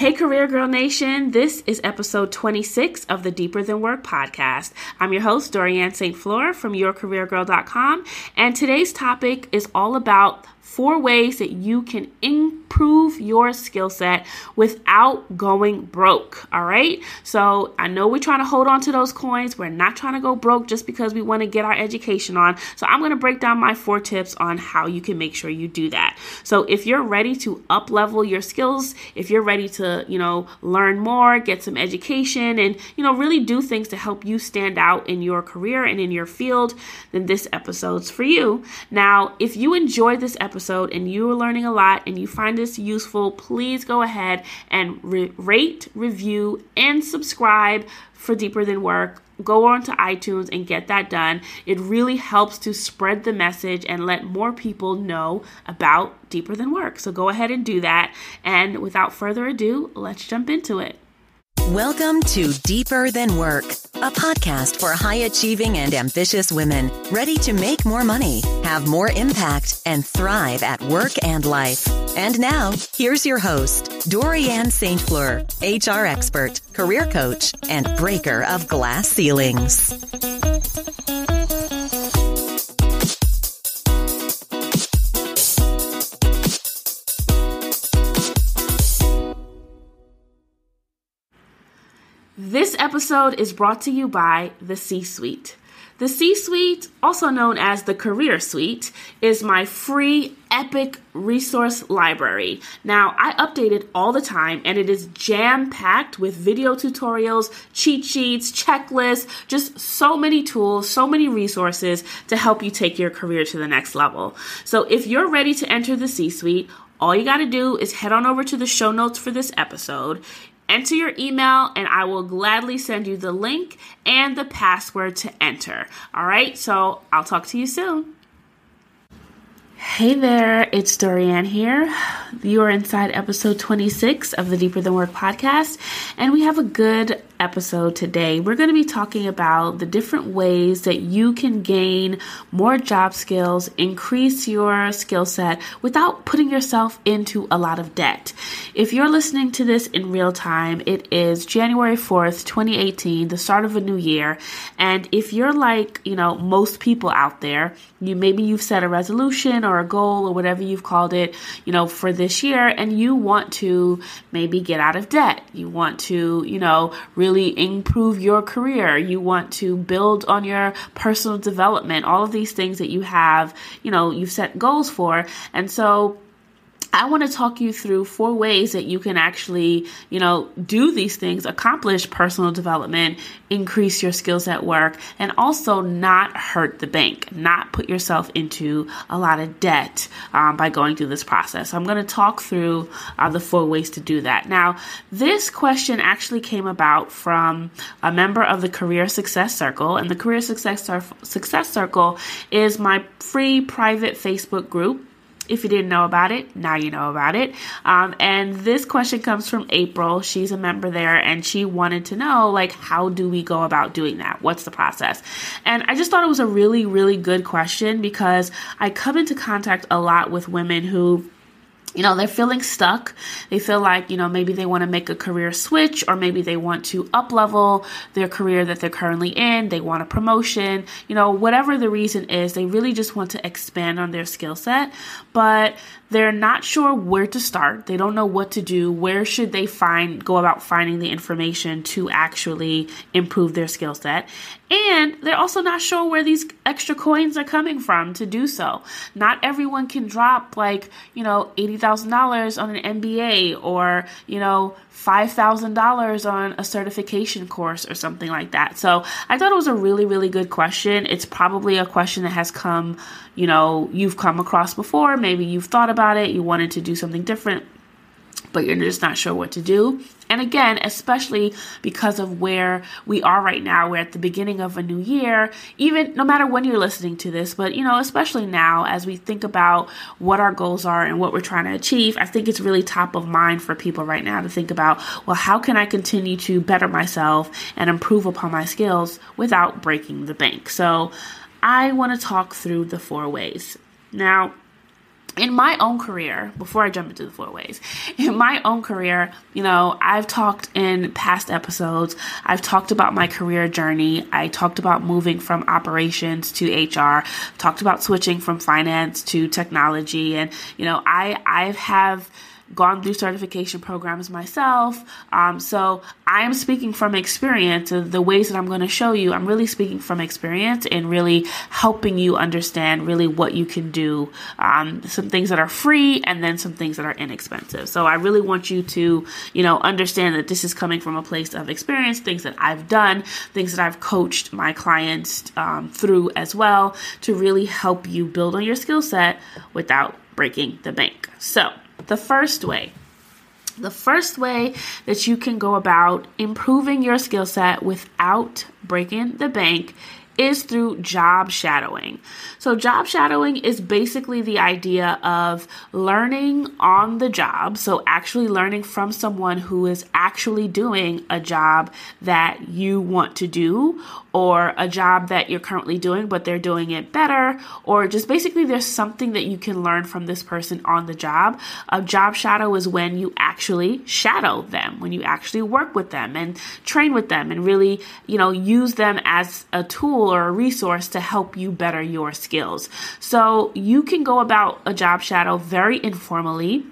Hey, Career Girl Nation. This is episode 26 of the Deeper Than Work podcast. I'm your host, Dorianne St. Fleur from YourCareerGirl.com, and today's topic is all about four ways that you can improve your skill set without going broke. All right. So I know we're trying to hold on to those coins. We're not trying to go broke just because we want to get our education on. So I'm going to break down my four tips on how you can make sure you do that. So if you're ready to up level your skills, if you're ready to, you know, learn more, get some education, and, you know, really do things to help you stand out in your career and in your field, then this episode's for you. Now, if you enjoyed this episode, episode and you are learning a lot and you find this useful, please go ahead and re- rate, review, and subscribe for Deeper Than Work. Go on to iTunes and get that done. It really helps to spread the message and let more people know about Deeper Than Work. So go ahead and do that. And without further ado, let's jump into it. Welcome to Deeper Than Work, a podcast for high achieving and ambitious women ready to make more money, have more impact, and thrive at work and life. And now, here's your host, Dorianne St. Fleur, HR expert, career coach, and breaker of glass ceilings. This episode is brought to you by the C Suite. The C Suite, also known as the Career Suite, is my free epic resource library. Now, I update it all the time and it is jam packed with video tutorials, cheat sheets, checklists, just so many tools, so many resources to help you take your career to the next level. So, if you're ready to enter the C Suite, all you got to do is head on over to the show notes for this episode enter your email and I will gladly send you the link and the password to enter. All right, so I'll talk to you soon. Hey there, it's Dorianne here. You are inside episode 26 of the Deeper Than Work podcast, and we have a good episode today, we're going to be talking about the different ways that you can gain more job skills, increase your skill set without putting yourself into a lot of debt. If you're listening to this in real time, it is January 4th, 2018, the start of a new year. And if you're like, you know, most people out there, you maybe you've set a resolution or a goal or whatever you've called it, you know, for this year and you want to maybe get out of debt. You want to, you know, really really improve your career, you want to build on your personal development, all of these things that you have, you know, you've set goals for. And so I want to talk you through four ways that you can actually, you know, do these things, accomplish personal development, increase your skills at work, and also not hurt the bank, not put yourself into a lot of debt um, by going through this process. So I'm going to talk through uh, the four ways to do that. Now, this question actually came about from a member of the Career Success Circle, and the Career Success, Success Circle is my free private Facebook group if you didn't know about it, now you know about it. Um, and this question comes from April. She's a member there and she wanted to know, like, how do we go about doing that? What's the process? And I just thought it was a really, really good question because I come into contact a lot with women who you know, they're feeling stuck. They feel like, you know, maybe they want to make a career switch or maybe they want to up level their career that they're currently in. They want a promotion, you know, whatever the reason is, they really just want to expand on their skill set, but they're not sure where to start. They don't know what to do. Where should they find, go about finding the information to actually improve their skill set? And they're also not sure where these extra coins are coming from to do so. Not everyone can drop like, you know, $80,000 on an MBA or, you know, $5,000 on a certification course or something like that. So I thought it was a really, really good question. It's probably a question that has come, you know, you've come across before. Maybe you've thought about it, you wanted to do something different but you're just not sure what to do. And again, especially because of where we are right now, we're at the beginning of a new year, even no matter when you're listening to this, but you know, especially now as we think about what our goals are and what we're trying to achieve, I think it's really top of mind for people right now to think about, well, how can I continue to better myself and improve upon my skills without breaking the bank? So I want to talk through the four ways. Now, in my own career, before I jump into the four ways, in my own career, you know, I've talked in past episodes, I've talked about my career journey. I talked about moving from operations to HR, talked about switching from finance to technology. And, you know, I, I have, gone through certification programs myself. Um, so I am speaking from experience. The ways that I'm going to show you, I'm really speaking from experience and really helping you understand really what you can do. Um, some things that are free and then some things that are inexpensive. So I really want you to, you know, understand that this is coming from a place of experience, things that I've done, things that I've coached my clients um, through as well to really help you build on your skill set without breaking the bank. So, the first way. The first way that you can go about improving your skill set without breaking the bank is through job shadowing. So, job shadowing is basically the idea of learning on the job. So, actually learning from someone who is actually doing a job that you want to do, or a job that you're currently doing, but they're doing it better, or just basically there's something that you can learn from this person on the job. A job shadow is when you actually shadow them, when you actually work with them and train with them and really, you know, use them as a tool or a resource to help you better your skills. So you can go about a job shadow very informally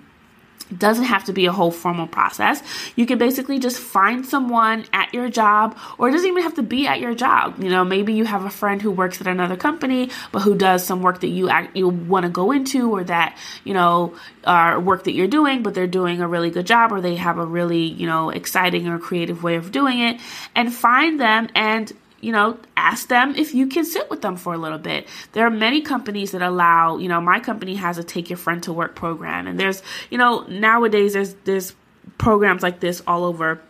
doesn't have to be a whole formal process. You can basically just find someone at your job, or it doesn't even have to be at your job. You know, maybe you have a friend who works at another company, but who does some work that you act, you want to go into, or that you know, uh, work that you're doing, but they're doing a really good job, or they have a really you know exciting or creative way of doing it, and find them and you know, ask them if you can sit with them for a little bit. There are many companies that allow, you know, my company has a take your friend to work program and there's, you know, nowadays there's there's programs like this all over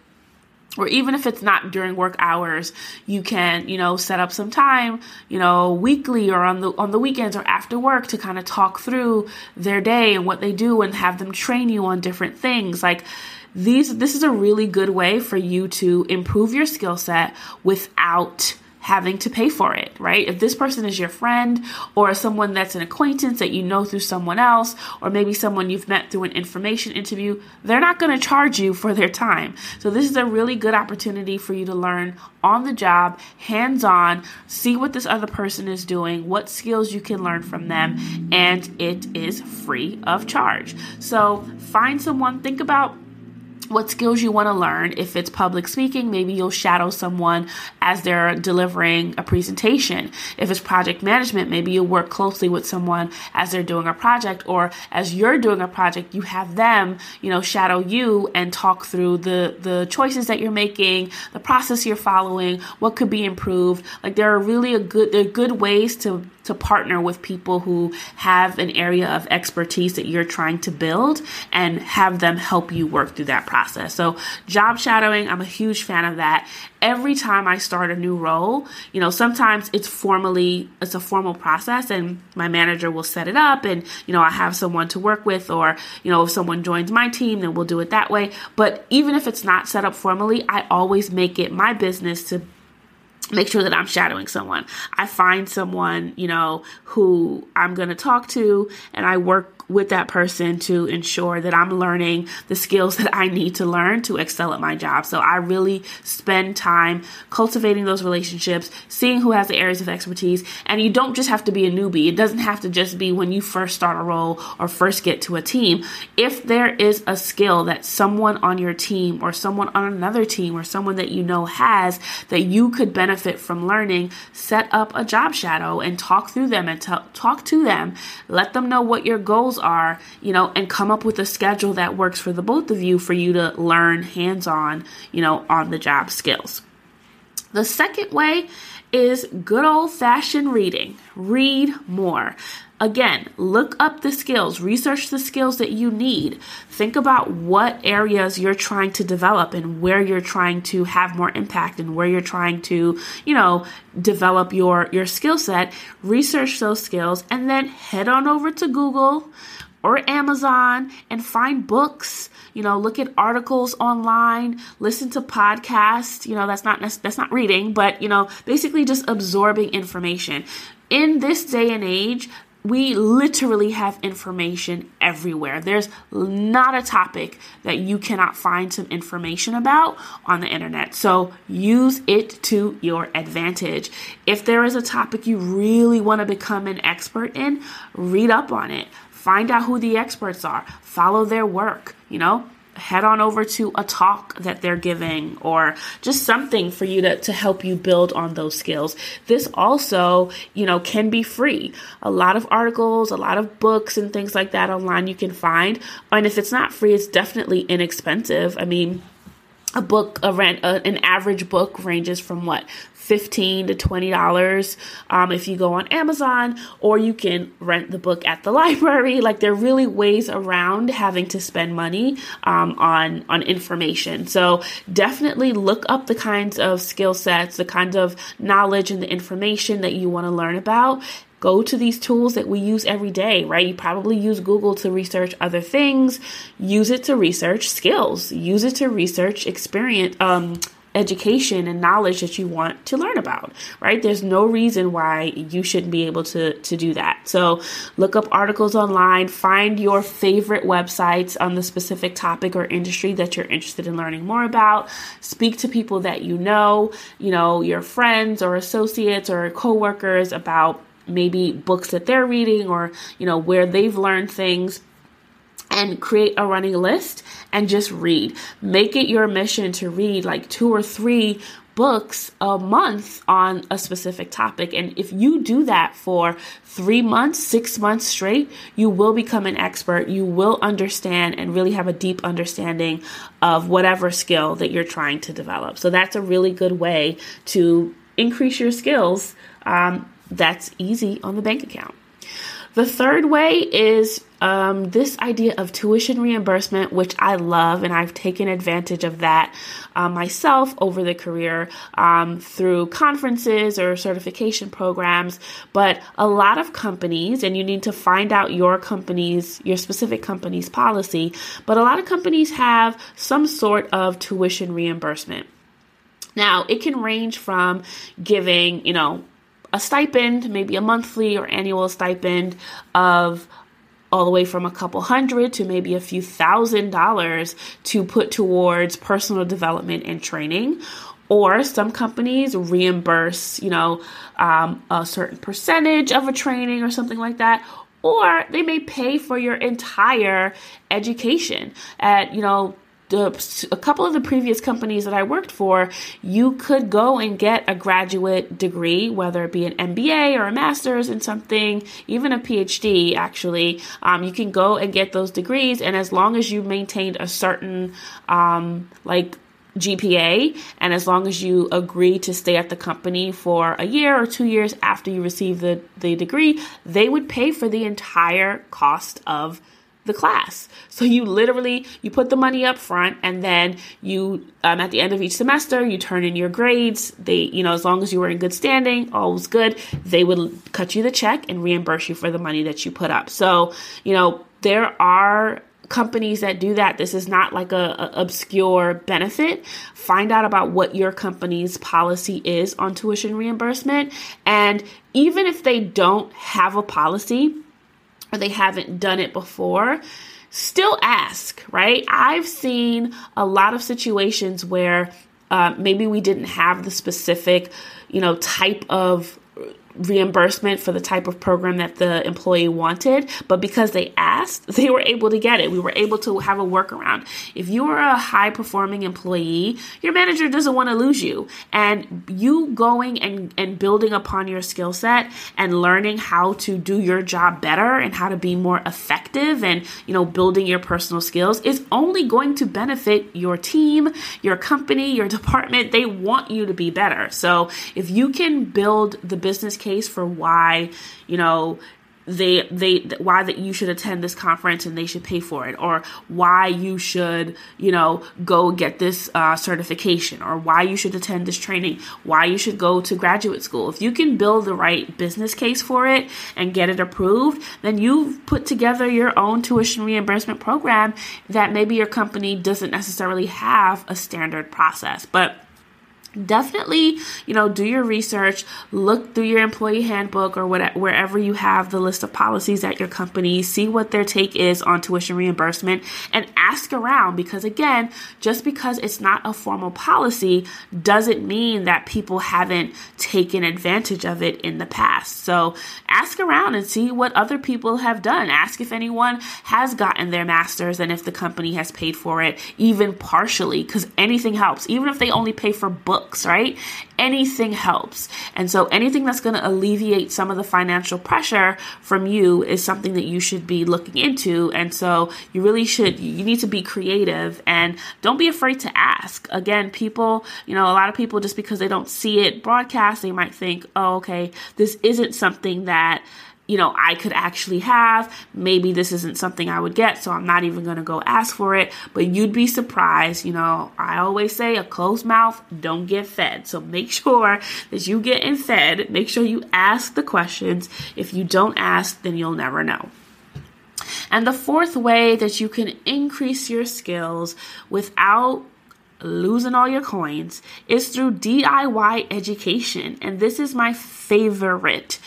or even if it's not during work hours you can you know set up some time you know weekly or on the on the weekends or after work to kind of talk through their day and what they do and have them train you on different things like these this is a really good way for you to improve your skill set without having to pay for it, right? If this person is your friend or someone that's an acquaintance that you know through someone else, or maybe someone you've met through an information interview, they're not going to charge you for their time. So, this is a really good opportunity for you to learn on the job, hands on, see what this other person is doing, what skills you can learn from them, and it is free of charge. So, find someone, think about what skills you want to learn. If it's public speaking, maybe you'll shadow someone as they're delivering a presentation. If it's project management, maybe you'll work closely with someone as they're doing a project or as you're doing a project, you have them, you know, shadow you and talk through the the choices that you're making, the process you're following, what could be improved. Like there are really a good there are good ways to to partner with people who have an area of expertise that you're trying to build and have them help you work through that process. So, job shadowing, I'm a huge fan of that. Every time I start a new role, you know, sometimes it's formally, it's a formal process and my manager will set it up and, you know, I have someone to work with or, you know, if someone joins my team, then we'll do it that way. But even if it's not set up formally, I always make it my business to make sure that I'm shadowing someone. I find someone, you know, who I'm going to talk to and I work with that person to ensure that I'm learning the skills that I need to learn to excel at my job. So I really spend time cultivating those relationships, seeing who has the areas of expertise. And you don't just have to be a newbie. It doesn't have to just be when you first start a role or first get to a team. If there is a skill that someone on your team or someone on another team or someone that you know has that you could benefit from learning, set up a job shadow and talk through them and t- talk to them. Let them know what your goals are, you know, and come up with a schedule that works for the both of you for you to learn hands on, you know, on the job skills. The second way is good old fashioned reading. Read more. Again, look up the skills, research the skills that you need. Think about what areas you're trying to develop and where you're trying to have more impact and where you're trying to, you know, develop your your skill set. Research those skills and then head on over to Google or Amazon and find books, you know, look at articles online, listen to podcasts, you know, that's not that's not reading, but you know, basically just absorbing information. In this day and age, we literally have information everywhere. There's not a topic that you cannot find some information about on the internet. So use it to your advantage. If there is a topic you really want to become an expert in, read up on it. Find out who the experts are. Follow their work, you know? Head on over to a talk that they're giving or just something for you to, to help you build on those skills. This also, you know, can be free. A lot of articles, a lot of books and things like that online you can find. And if it's not free, it's definitely inexpensive. I mean, a book a rent uh, an average book ranges from what 15 to 20 dollars um, if you go on amazon or you can rent the book at the library like there are really ways around having to spend money um, on on information so definitely look up the kinds of skill sets the kinds of knowledge and the information that you want to learn about go to these tools that we use every day, right? You probably use Google to research other things. Use it to research skills. Use it to research experience, um, education and knowledge that you want to learn about, right? There's no reason why you shouldn't be able to, to do that. So look up articles online, find your favorite websites on the specific topic or industry that you're interested in learning more about. Speak to people that you know, you know, your friends or associates or coworkers about maybe books that they're reading or, you know, where they've learned things and create a running list and just read. Make it your mission to read like two or three books a month on a specific topic. And if you do that for three months, six months straight, you will become an expert. You will understand and really have a deep understanding of whatever skill that you're trying to develop. So that's a really good way to increase your skills. Um, that's easy on the bank account. The third way is um, this idea of tuition reimbursement, which I love, and I've taken advantage of that uh, myself over the career um, through conferences or certification programs. But a lot of companies, and you need to find out your company's, your specific company's policy, but a lot of companies have some sort of tuition reimbursement. Now, it can range from giving, you know, a stipend, maybe a monthly or annual stipend of all the way from a couple hundred to maybe a few thousand dollars to put towards personal development and training. Or some companies reimburse, you know, um, a certain percentage of a training or something like that. Or they may pay for your entire education at, you know, the, a couple of the previous companies that I worked for, you could go and get a graduate degree, whether it be an MBA or a master's in something, even a PhD, actually. Um, you can go and get those degrees, and as long as you maintained a certain, um, like, GPA, and as long as you agree to stay at the company for a year or two years after you receive the, the degree, they would pay for the entire cost of the class. So you literally you put the money up front and then you um, at the end of each semester you turn in your grades. They you know as long as you were in good standing, all was good, they would cut you the check and reimburse you for the money that you put up. So, you know, there are companies that do that. This is not like a, a, obscure benefit. Find out about what your company's policy is on tuition reimbursement. And even if they don't have a policy, or they haven't done it before, still ask, right? I've seen a lot of situations where uh, maybe we didn't have the specific, you know, type of reimbursement for the type of program that the employee wanted, but because they asked, they were able to get it. We were able to have a workaround. If you are a high performing employee, your manager doesn't want to lose you. And you going and, and building upon your skill set and learning how to do your job better and how to be more effective and, you know, building your personal skills is only going to benefit your team, your company, your department. They want you to be better. So if you can build the business case for why, you know, they they why that you should attend this conference and they should pay for it or why you should you know go get this uh, certification or why you should attend this training why you should go to graduate school. If you can build the right business case for it and get it approved then you've put together your own tuition reimbursement program that maybe your company doesn't necessarily have a standard process. But definitely you know do your research look through your employee handbook or whatever wherever you have the list of policies at your company see what their take is on tuition reimbursement and ask around because again just because it's not a formal policy doesn't mean that people haven't taken advantage of it in the past. So ask around and see what other people have done. Ask if anyone has gotten their masters and if the company has paid for it even partially because anything helps. Even if they only pay for books books, right? Anything helps. And so anything that's going to alleviate some of the financial pressure from you is something that you should be looking into. And so you really should, you need to be creative and don't be afraid to ask. Again, people, you know, a lot of people just because they don't see it broadcast, they might think, oh, okay, this isn't something that you know, I could actually have. Maybe this isn't something I would get, so I'm not even going to go ask for it. But you'd be surprised. You know, I always say a closed mouth don't get fed. So make sure that you get fed. Make sure you ask the questions. If you don't ask, then you'll never know. And the fourth way that you can increase your skills without losing all your coins is through DIY education. And this is my favorite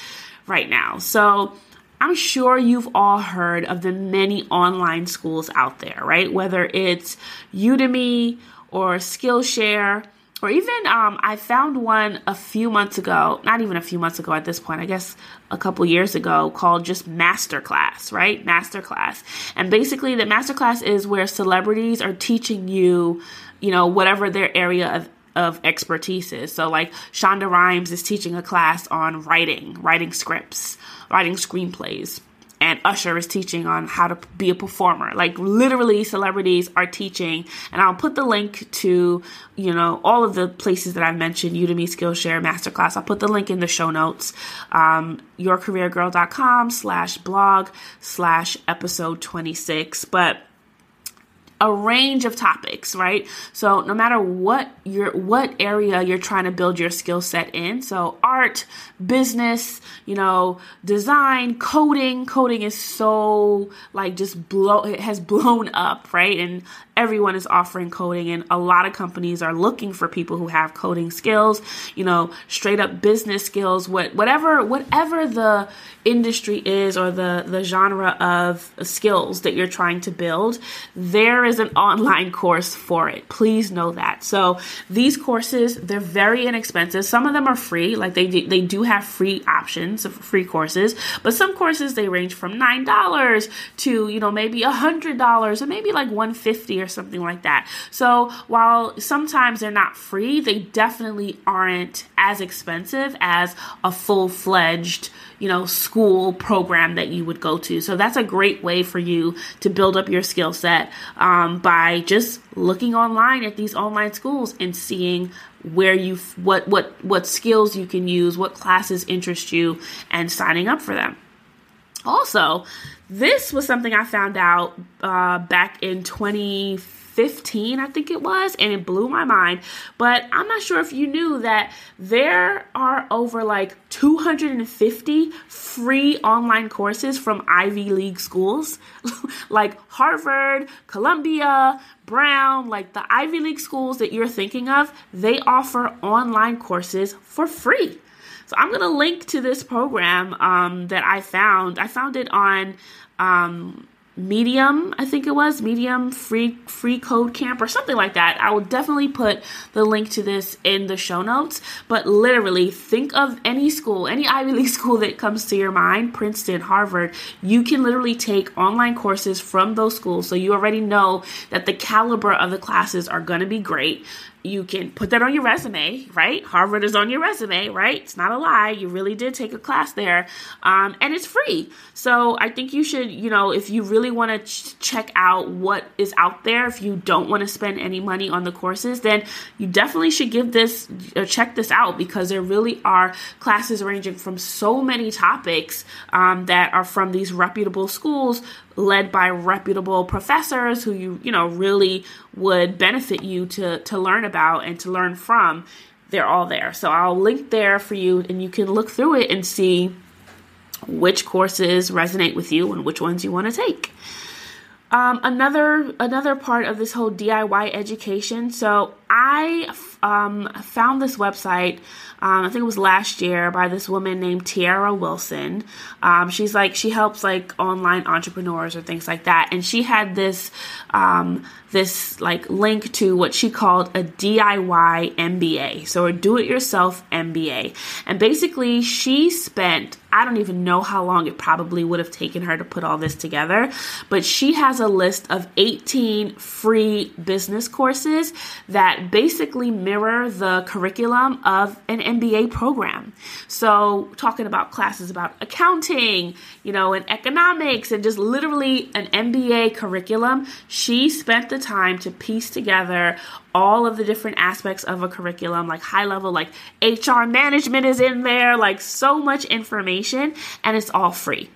right now. So I'm sure you've all heard of the many online schools out there, right? Whether it's Udemy or Skillshare, or even um, I found one a few months ago, not even a few months ago at this point, I guess a couple years ago, called just Masterclass, right? Masterclass. And basically, the Masterclass is where celebrities are teaching you, you know, whatever their area of of expertise is. So, like Shonda Rhimes is teaching a class on writing, writing scripts, writing screenplays. And Usher is teaching on how to be a performer. Like literally, celebrities are teaching. And I'll put the link to, you know, all of the places that I mentioned Udemy, Skillshare, Masterclass. I'll put the link in the show notes. Um, yourcareergirl.com slash blog slash episode 26. But a range of topics, right? So no matter what your what area you're trying to build your skill set in, so art, business, you know, design, coding, coding is so like just blow it has blown up, right? And everyone is offering coding and a lot of companies are looking for people who have coding skills, you know, straight up business skills, what whatever whatever the industry is or the the genre of skills that you're trying to build, there is an online course for it. Please know that. So these courses, they're very inexpensive. Some of them are free, like they they do have free options free courses, but some courses they range from $9 to, you know, maybe a $100 or maybe like 150 or something like that. So while sometimes they're not free, they definitely aren't as expensive as a full-fledged you know, school program that you would go to. So that's a great way for you to build up your skill set um, by just looking online at these online schools and seeing where you what what what skills you can use, what classes interest you, and signing up for them. Also, this was something I found out uh, back in 2015 I think it was, and it blew my mind. But I'm not sure if you knew that there are over like 250 free online courses from Ivy League schools, like Harvard, Columbia, Brown, like the Ivy League schools that you're thinking of, they offer online courses for free. So I'm going to link to this program um, that I found. I found it on um, Medium, I think it was Medium free freeCodeCamp or something like that. I will definitely put the link to this in the show notes. But literally, think of any school, any Ivy League school that comes to your mind, Princeton, Harvard. You can literally take online courses from those schools, so you already know that the caliber of the classes are going to be great you can put that on your resume, right? Harvard is on your resume, right? It's not a lie. You really did take a class there, um, and it's free. So I think you should, you know, if you really want to ch- check out what is out there, if you don't want to spend any money on the courses, then you definitely should give this, uh, check this out because there really are classes ranging from so many topics um, that are from these reputable schools led by reputable professors who you you know really would benefit you to to learn about and to learn from. They're all there. So i'll link there for you and you can look through it and see which courses resonate with you and which ones you want to take. Um, another another part of this whole diy education. So i um, found this website. Um, I think it was last year by this woman named Tiara Wilson. Um, she's like she helps like online entrepreneurs or things like that, and she had this um, this like link to what she called a DIY MBA, so a do-it-yourself MBA, and basically she spent I don't even know how long it probably would have taken her to put all this together, but she has a list of 18 free business courses that basically mirror the curriculum of an MBA program. So, talking about classes about accounting, you know, and economics, and just literally an MBA curriculum, she spent the time to piece together all of the different aspects of a curriculum, like high level, like HR management is in there, like so much information, and it's all free.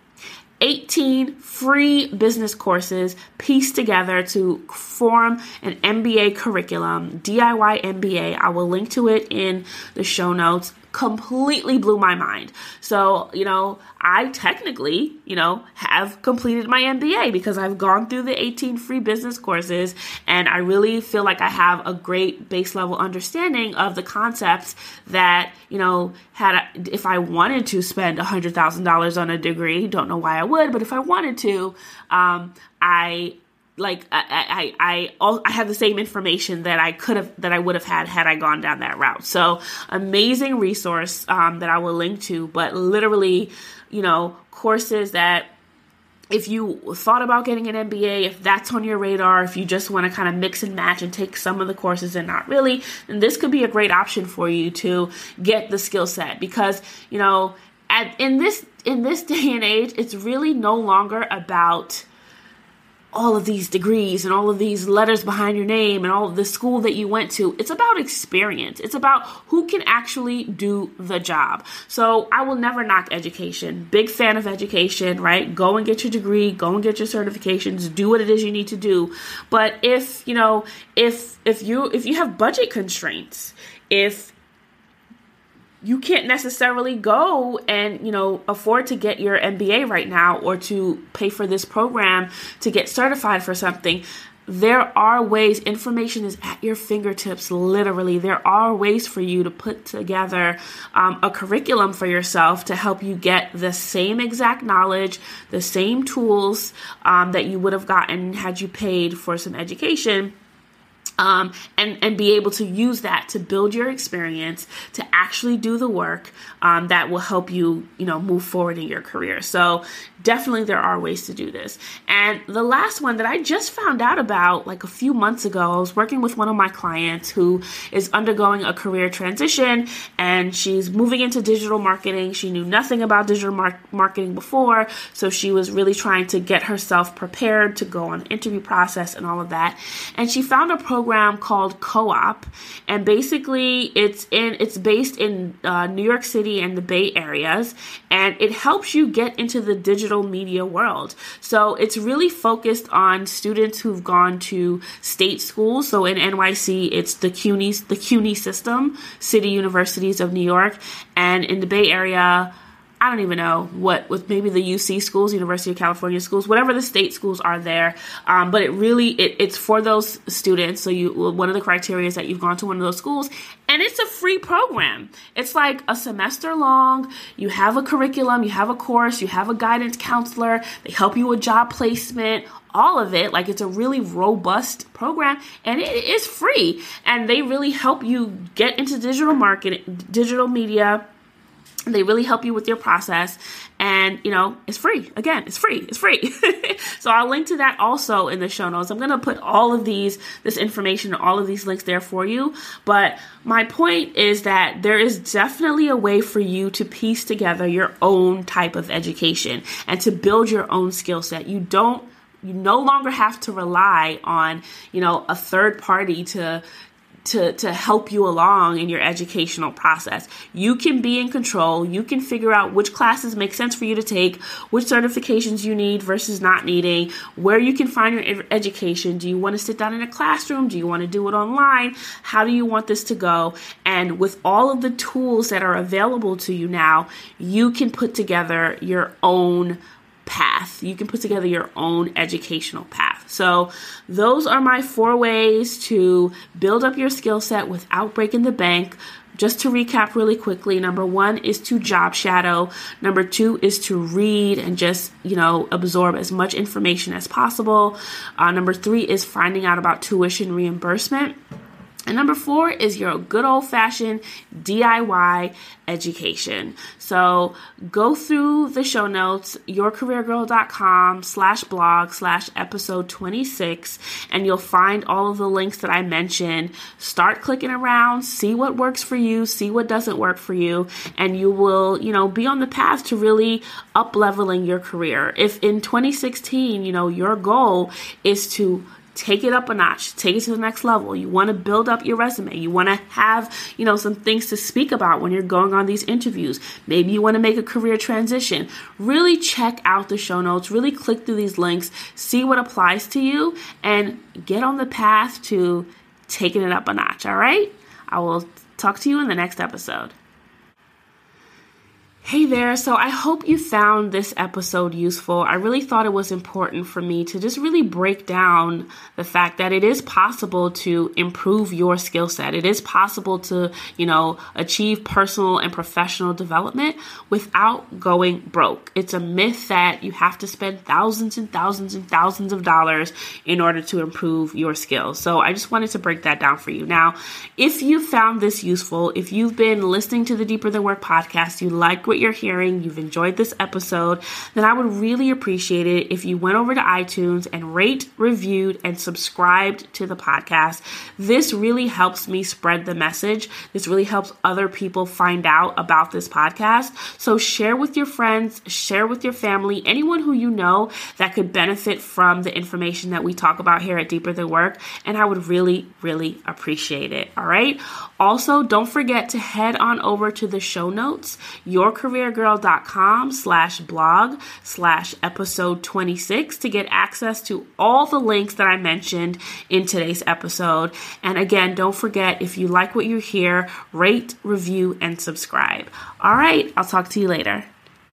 18 free business courses pieced together to form an MBA curriculum, DIY MBA. I will link to it in the show notes completely blew my mind. So, you know, I technically, you know, have completed my MBA because I've gone through the 18 free business courses and I really feel like I have a great base level understanding of the concepts that, you know, had if I wanted to spend $100,000 on a degree, don't know why I would, but if I wanted to, um, I like I I I, I have the same information that I could have that I would have had had I gone down that route. So amazing resource um, that I will link to, but literally, you know, courses that if you thought about getting an MBA, if that's on your radar, if you just want to kind of mix and match and take some of the courses and not really, then this could be a great option for you to get the skill set because, you know, at, in this in this day and age, it's really no longer about all of these degrees and all of these letters behind your name and all of the school that you went to. It's about experience. It's about who can actually do the job. So I will never knock education. Big fan of education, right? Go and get your degree, go and get your certifications, do what it is you need to do. But if, you know, if if you if you have budget constraints, if you can't necessarily go and you know afford to get your MBA right now or to pay for this program to get certified for something. There are ways information is at your fingertips literally. There are ways for you to put together um, a curriculum for yourself to help you get the same exact knowledge the same tools um, that you would have gotten had you paid for some education um, and and be able to use that to build your experience to actually do the work um, that will help you you know move forward in your career. So definitely there are ways to do this. And the last one that i just found out about like a few months ago i was working with one of my clients who is undergoing a career transition and she's moving into digital marketing. She knew nothing about digital mar- marketing before so she was really trying to get herself prepared to go on interview process and all of that. And she found a program program called COOP, and basically it's in it's based in uh, New York City and the Bay areas, and it helps you get into the digital media world. So it's really focused on students who've gone to state schools. So in NYC, it's the CUNY the CUNY system, City Universities of New York, and in the Bay Area. I don't even know what with maybe the UC schools, University of California schools, whatever the state schools are there. Um, but it really it, it's for those students. So you one of the criteria is that you've gone to one of those schools, and it's a free program. It's like a semester long. You have a curriculum, you have a course, you have a guidance counselor. They help you with job placement. All of it, like it's a really robust program, and it is free. And they really help you get into digital marketing, digital media they really help you with your process. And you know it's free. Again it's free. It's free. So i'll link to that also in the show notes. I'm going to put all of these this information all of these links there for you. But my point is that there is definitely a way for you to piece together your own type of education and to build your own skill set. You don't you no longer have to rely on you know a third party to to, to help you along in your educational process. You can be in control. You can figure out which classes make sense for you to take, which certifications you need versus not needing, where you can find your education. Do you want to sit down in a classroom? Do you want to do it online? How do you want this to go? And with all of the tools that are available to you now, you can put together your own path. You can put together your own educational path. So, those are my four ways to build up your skill set without breaking the bank. Just to recap really quickly, number one is to job shadow. Number two is to read and just, you know, absorb as much information as possible. Uh, number three is finding out about tuition reimbursement. And number four is your good old fashioned DIY education. So go through the show notes, yourcareergirl.com slash blog slash episode 26, and you'll find all of the links that I mentioned. Start clicking around, see what works for you, see what doesn't work for you, and you will, you know, be on the path to really up leveling your career. If in 2016, you know, your goal is to take it up a notch, take it to the next level. You want to build up your resume. You want to have, you know, some things to speak about when you're going on these interviews. Maybe you want to make a career transition. Really check out the show notes, really click through these links, see what applies to you, and get on the path to taking it up a notch, all right? I will talk to you in the next episode. Hey there, so I hope you found this episode useful. I really thought it was important for me to just really break down the fact that it is possible to improve your skill set. It is possible to, you know, achieve personal and professional development without going broke. It's a myth that you have to spend thousands and thousands and thousands of dollars in order to improve your skills. So I just wanted to break that down for you. Now, if you found this useful, if you've been listening to the Deeper Than Work podcast, you like what what you're hearing, you've enjoyed this episode, then I would really appreciate it if you went over to iTunes and rate, reviewed, and subscribed to the podcast. This really helps me spread the message. This really helps other people find out about this podcast. So share with your friends, share with your family, anyone who you know that could benefit from the information that we talk about here at Deeper Than Work. And I would really, really appreciate it. All right. Also, don't forget to head on over to the show notes, yourcareergirl.com slash blog slash episode 26 to get access to all the links that I mentioned in today's episode. And again, don't forget if you like what you hear, rate, review, and subscribe. All right, I'll talk to you later.